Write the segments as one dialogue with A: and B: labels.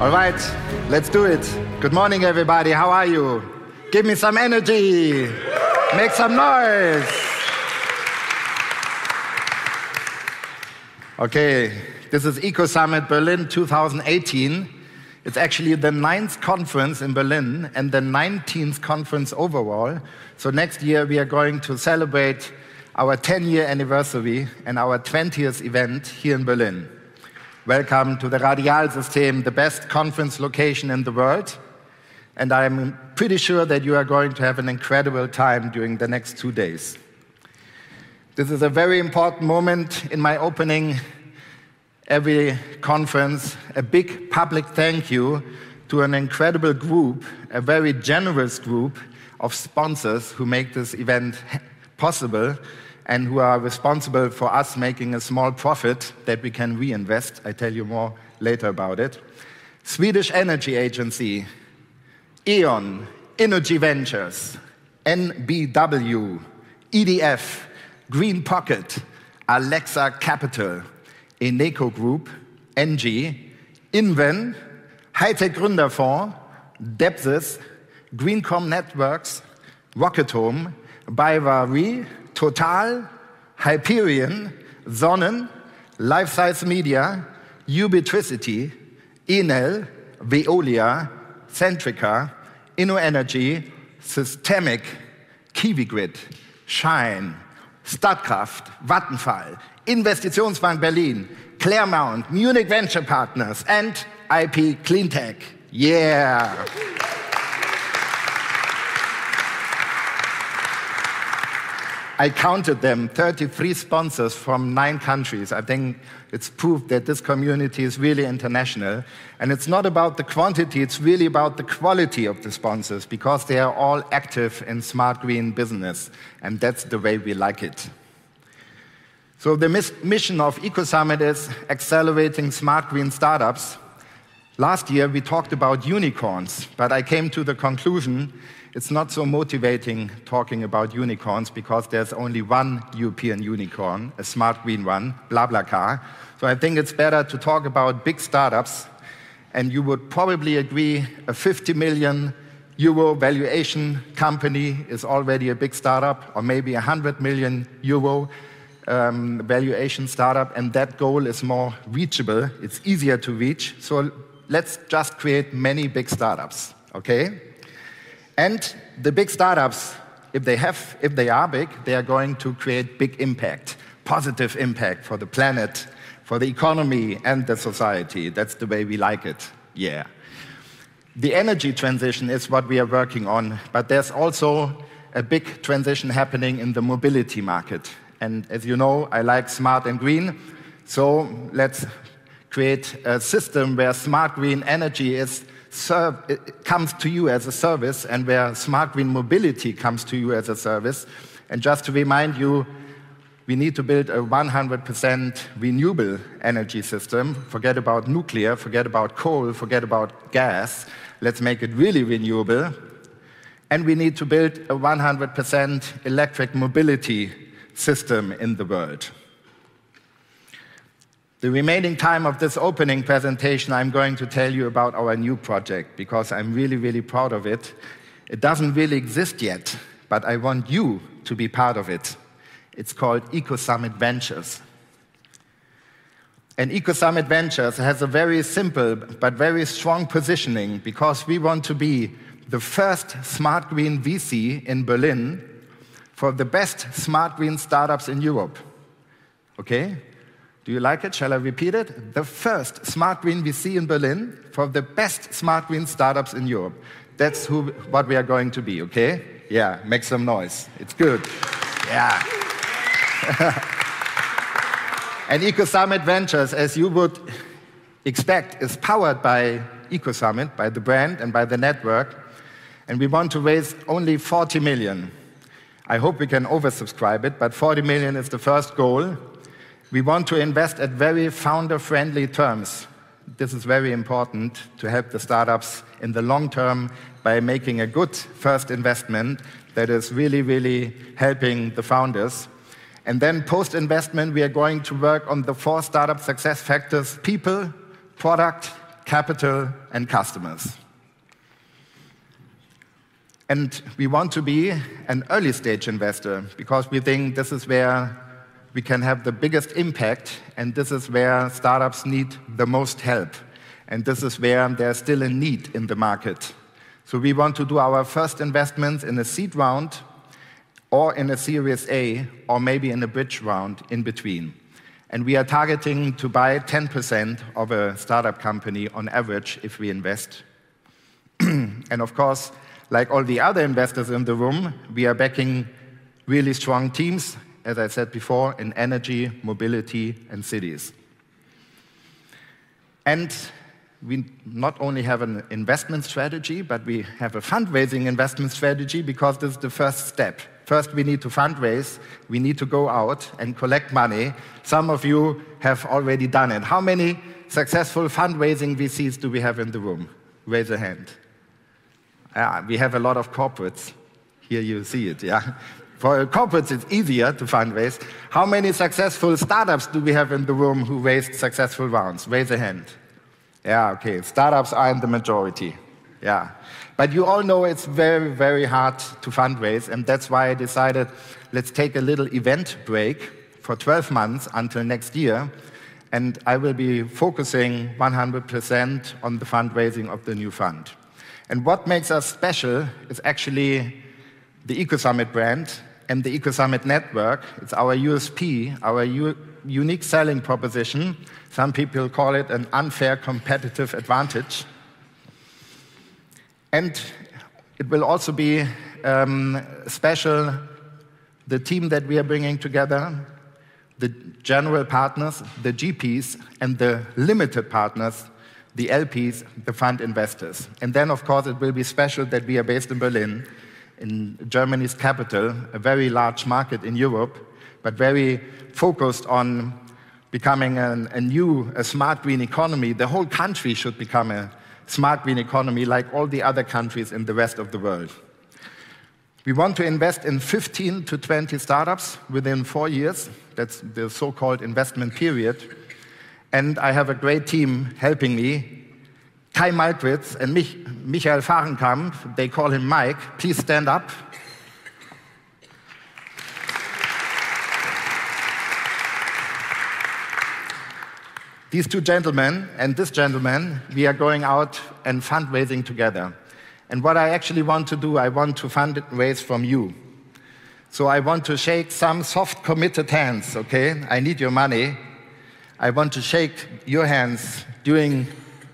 A: All right, let's do it. Good morning, everybody. How are you? Give me some energy. Make some noise. Okay, this is Eco Summit Berlin 2018. It's actually the ninth conference in Berlin and the 19th conference overall. So next year we are going to celebrate our 10 year anniversary and our 20th event here in Berlin. Welcome to the Radial System, the best conference location in the world. And I'm pretty sure that you are going to have an incredible time during the next two days. This is a very important moment in my opening every conference. A big public thank you to an incredible group, a very generous group of sponsors who make this event possible and who are responsible for us making a small profit that we can reinvest. I tell you more later about it. Swedish Energy Agency, E.ON, Energy Ventures, EnBW, EDF, Green Pocket, Alexa Capital, Eneco Group, NG, Inven, Hightech Gründerfonds, Depsys, Greencom Networks, Rocket Home, Total, Hyperion, Sonnen, Life Size Media, Ubitricity, Enel, Veolia, Centrica, InnoEnergy, Systemic, KiwiGrid, Shine, Statkraft, Vattenfall, Investitionsbank Berlin, Claremont, Munich Venture Partners, and IP Cleantech. Yeah! I counted them 33 sponsors from nine countries. I think it's proof that this community is really international. And it's not about the quantity, it's really about the quality of the sponsors because they are all active in smart green business. And that's the way we like it. So, the mission of EcoSummit is accelerating smart green startups. Last year, we talked about unicorns, but I came to the conclusion it's not so motivating talking about unicorns because there's only one European unicorn, a smart green one, BlaBlaCar. So I think it's better to talk about big startups. And you would probably agree a 50 million euro valuation company is already a big startup, or maybe a 100 million euro um, valuation startup, and that goal is more reachable. It's easier to reach. So let's just create many big startups, okay? And the big startups, if they, have, if they are big, they are going to create big impact, positive impact for the planet, for the economy, and the society. That's the way we like it. Yeah. The energy transition is what we are working on, but there's also a big transition happening in the mobility market. And as you know, I like smart and green. So let's create a system where smart green energy is comes to you as a service and where smart green mobility comes to you as a service. And just to remind you, we need to build a 100% renewable energy system. Forget about nuclear, forget about coal, forget about gas. Let's make it really renewable. And we need to build a 100% electric mobility system in the world. The remaining time of this opening presentation, I'm going to tell you about our new project because I'm really, really proud of it. It doesn't really exist yet, but I want you to be part of it. It's called EcoSummit Ventures. And EcoSummit Ventures has a very simple but very strong positioning because we want to be the first smart green VC in Berlin for the best smart green startups in Europe. Okay? Do you like it? Shall I repeat it? The first smart green VC in Berlin for the best smart green startups in Europe. That's who, what we are going to be, okay? Yeah, make some noise. It's good. Yeah. and EcoSummit Ventures, as you would expect, is powered by EcoSummit, by the brand and by the network. And we want to raise only 40 million. I hope we can oversubscribe it, but 40 million is the first goal. We want to invest at very founder friendly terms. This is very important to help the startups in the long term by making a good first investment that is really, really helping the founders. And then post investment, we are going to work on the four startup success factors people, product, capital, and customers. And we want to be an early stage investor because we think this is where we can have the biggest impact, and this is where startups need the most help. And this is where there's still a need in the market. So we want to do our first investments in a seed round or in a Series A or maybe in a bridge round in between. And we are targeting to buy 10% of a startup company on average if we invest. and of course, like all the other investors in the room, we are backing really strong teams, as I said before, in energy, mobility, and cities. And we not only have an investment strategy, but we have a fundraising investment strategy because this is the first step. First, we need to fundraise. We need to go out and collect money. Some of you have already done it. How many successful fundraising VCs do we have in the room? Raise a hand. Uh, we have a lot of corporates. Here you see it, yeah? For corporates, it's easier to fundraise. How many successful startups do we have in the room who raised successful rounds? Raise a hand. Yeah, okay. Startups are in the majority. Yeah. But you all know it's very, very hard to fundraise, and that's why I decided let's take a little event break for 12 months until next year, and I will be focusing 100% on the fundraising of the new fund. And what makes us special is actually the EcoSummit brand and the EcoSummit network. It's our USP, our unique selling proposition. Some people call it an unfair competitive advantage. And it will also be um, special the team that we are bringing together, the general partners, the GPs, and the limited partners the LPs, the fund investors. And then, of course, it will be special that we are based in Berlin, in Germany's capital, a very large market in Europe, but very focused on becoming an, a new, a smart green economy. The whole country should become a smart green economy like all the other countries in the rest of the world. We want to invest in 15 to 20 startups within four years. That's the so called investment period and I have a great team helping me. Kai Malkwitz and Mich Michael Fahrenkamp, they call him Mike. Please stand up. These two gentlemen and this gentleman, we are going out and fundraising together. And what I actually want to do, I want to fundraise from you. So I want to shake some soft, committed hands, okay? I need your money. I want to shake your hands during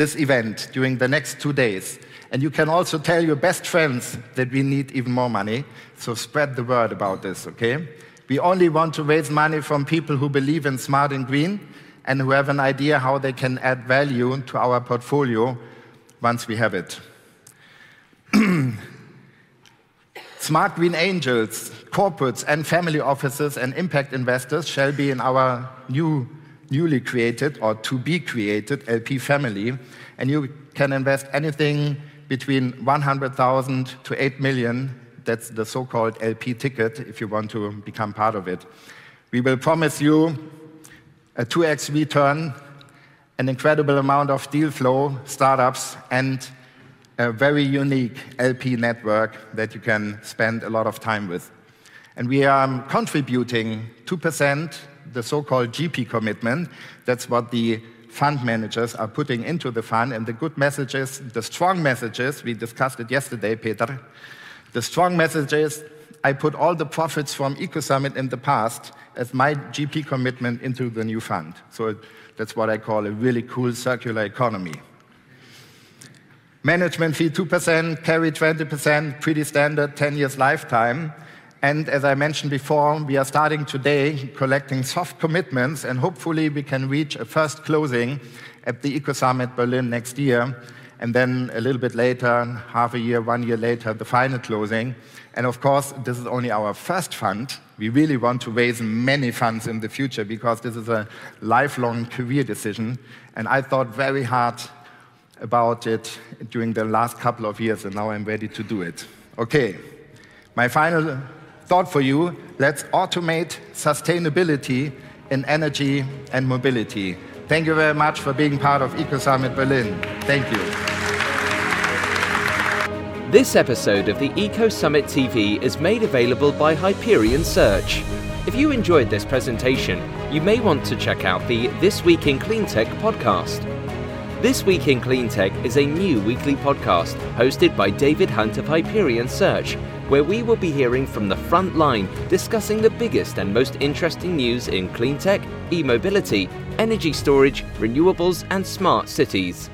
A: this event, during the next two days. And you can also tell your best friends that we need even more money. So spread the word about this, okay? We only want to raise money from people who believe in smart and green and who have an idea how they can add value to our portfolio once we have it. Smart Green Angels, corporates, and family offices and impact investors shall be in our new newly created or to be created LP family, and you can invest anything between 100,000 to 8 million. That's the so called LP ticket if you want to become part of it. We will promise you a 2x return, an incredible amount of deal flow, startups, and a very unique LP network that you can spend a lot of time with. And we are contributing 2% the so-called GP commitment. That's what the fund managers are putting into the fund. And the good messages, the strong messages, we discussed it yesterday, Peter. The strong messages, I put all the profits from EcoSummit in the past as my GP commitment into the new fund. So that's what I call a really cool circular economy. Management fee 2%, carry 20%, pretty standard, 10 years lifetime. And as I mentioned before, we are starting today collecting soft commitments, and hopefully we can reach a first closing at the Eco Summit Berlin next year. And then a little bit later, half a year, one year later, the final closing. And of course, this is only our first fund. We really want to raise many funds in the future because this is a lifelong career decision. And I thought very hard about it during the last couple of years, and now I'm ready to do it. Okay, my final thought for you let's automate sustainability in energy and mobility. Thank you very much for being part of Eco Summit Berlin. Thank you.
B: This episode of the Eco Summit TV is made available by Hyperion Search. If you enjoyed this presentation, you may want to check out the This Week in Cleantech podcast. This Week in Cleantech is a new weekly podcast hosted by David Hunt of Hyperion Search, where we will be hearing from the front line discussing the biggest and most interesting news in cleantech, e mobility, energy storage, renewables, and smart cities.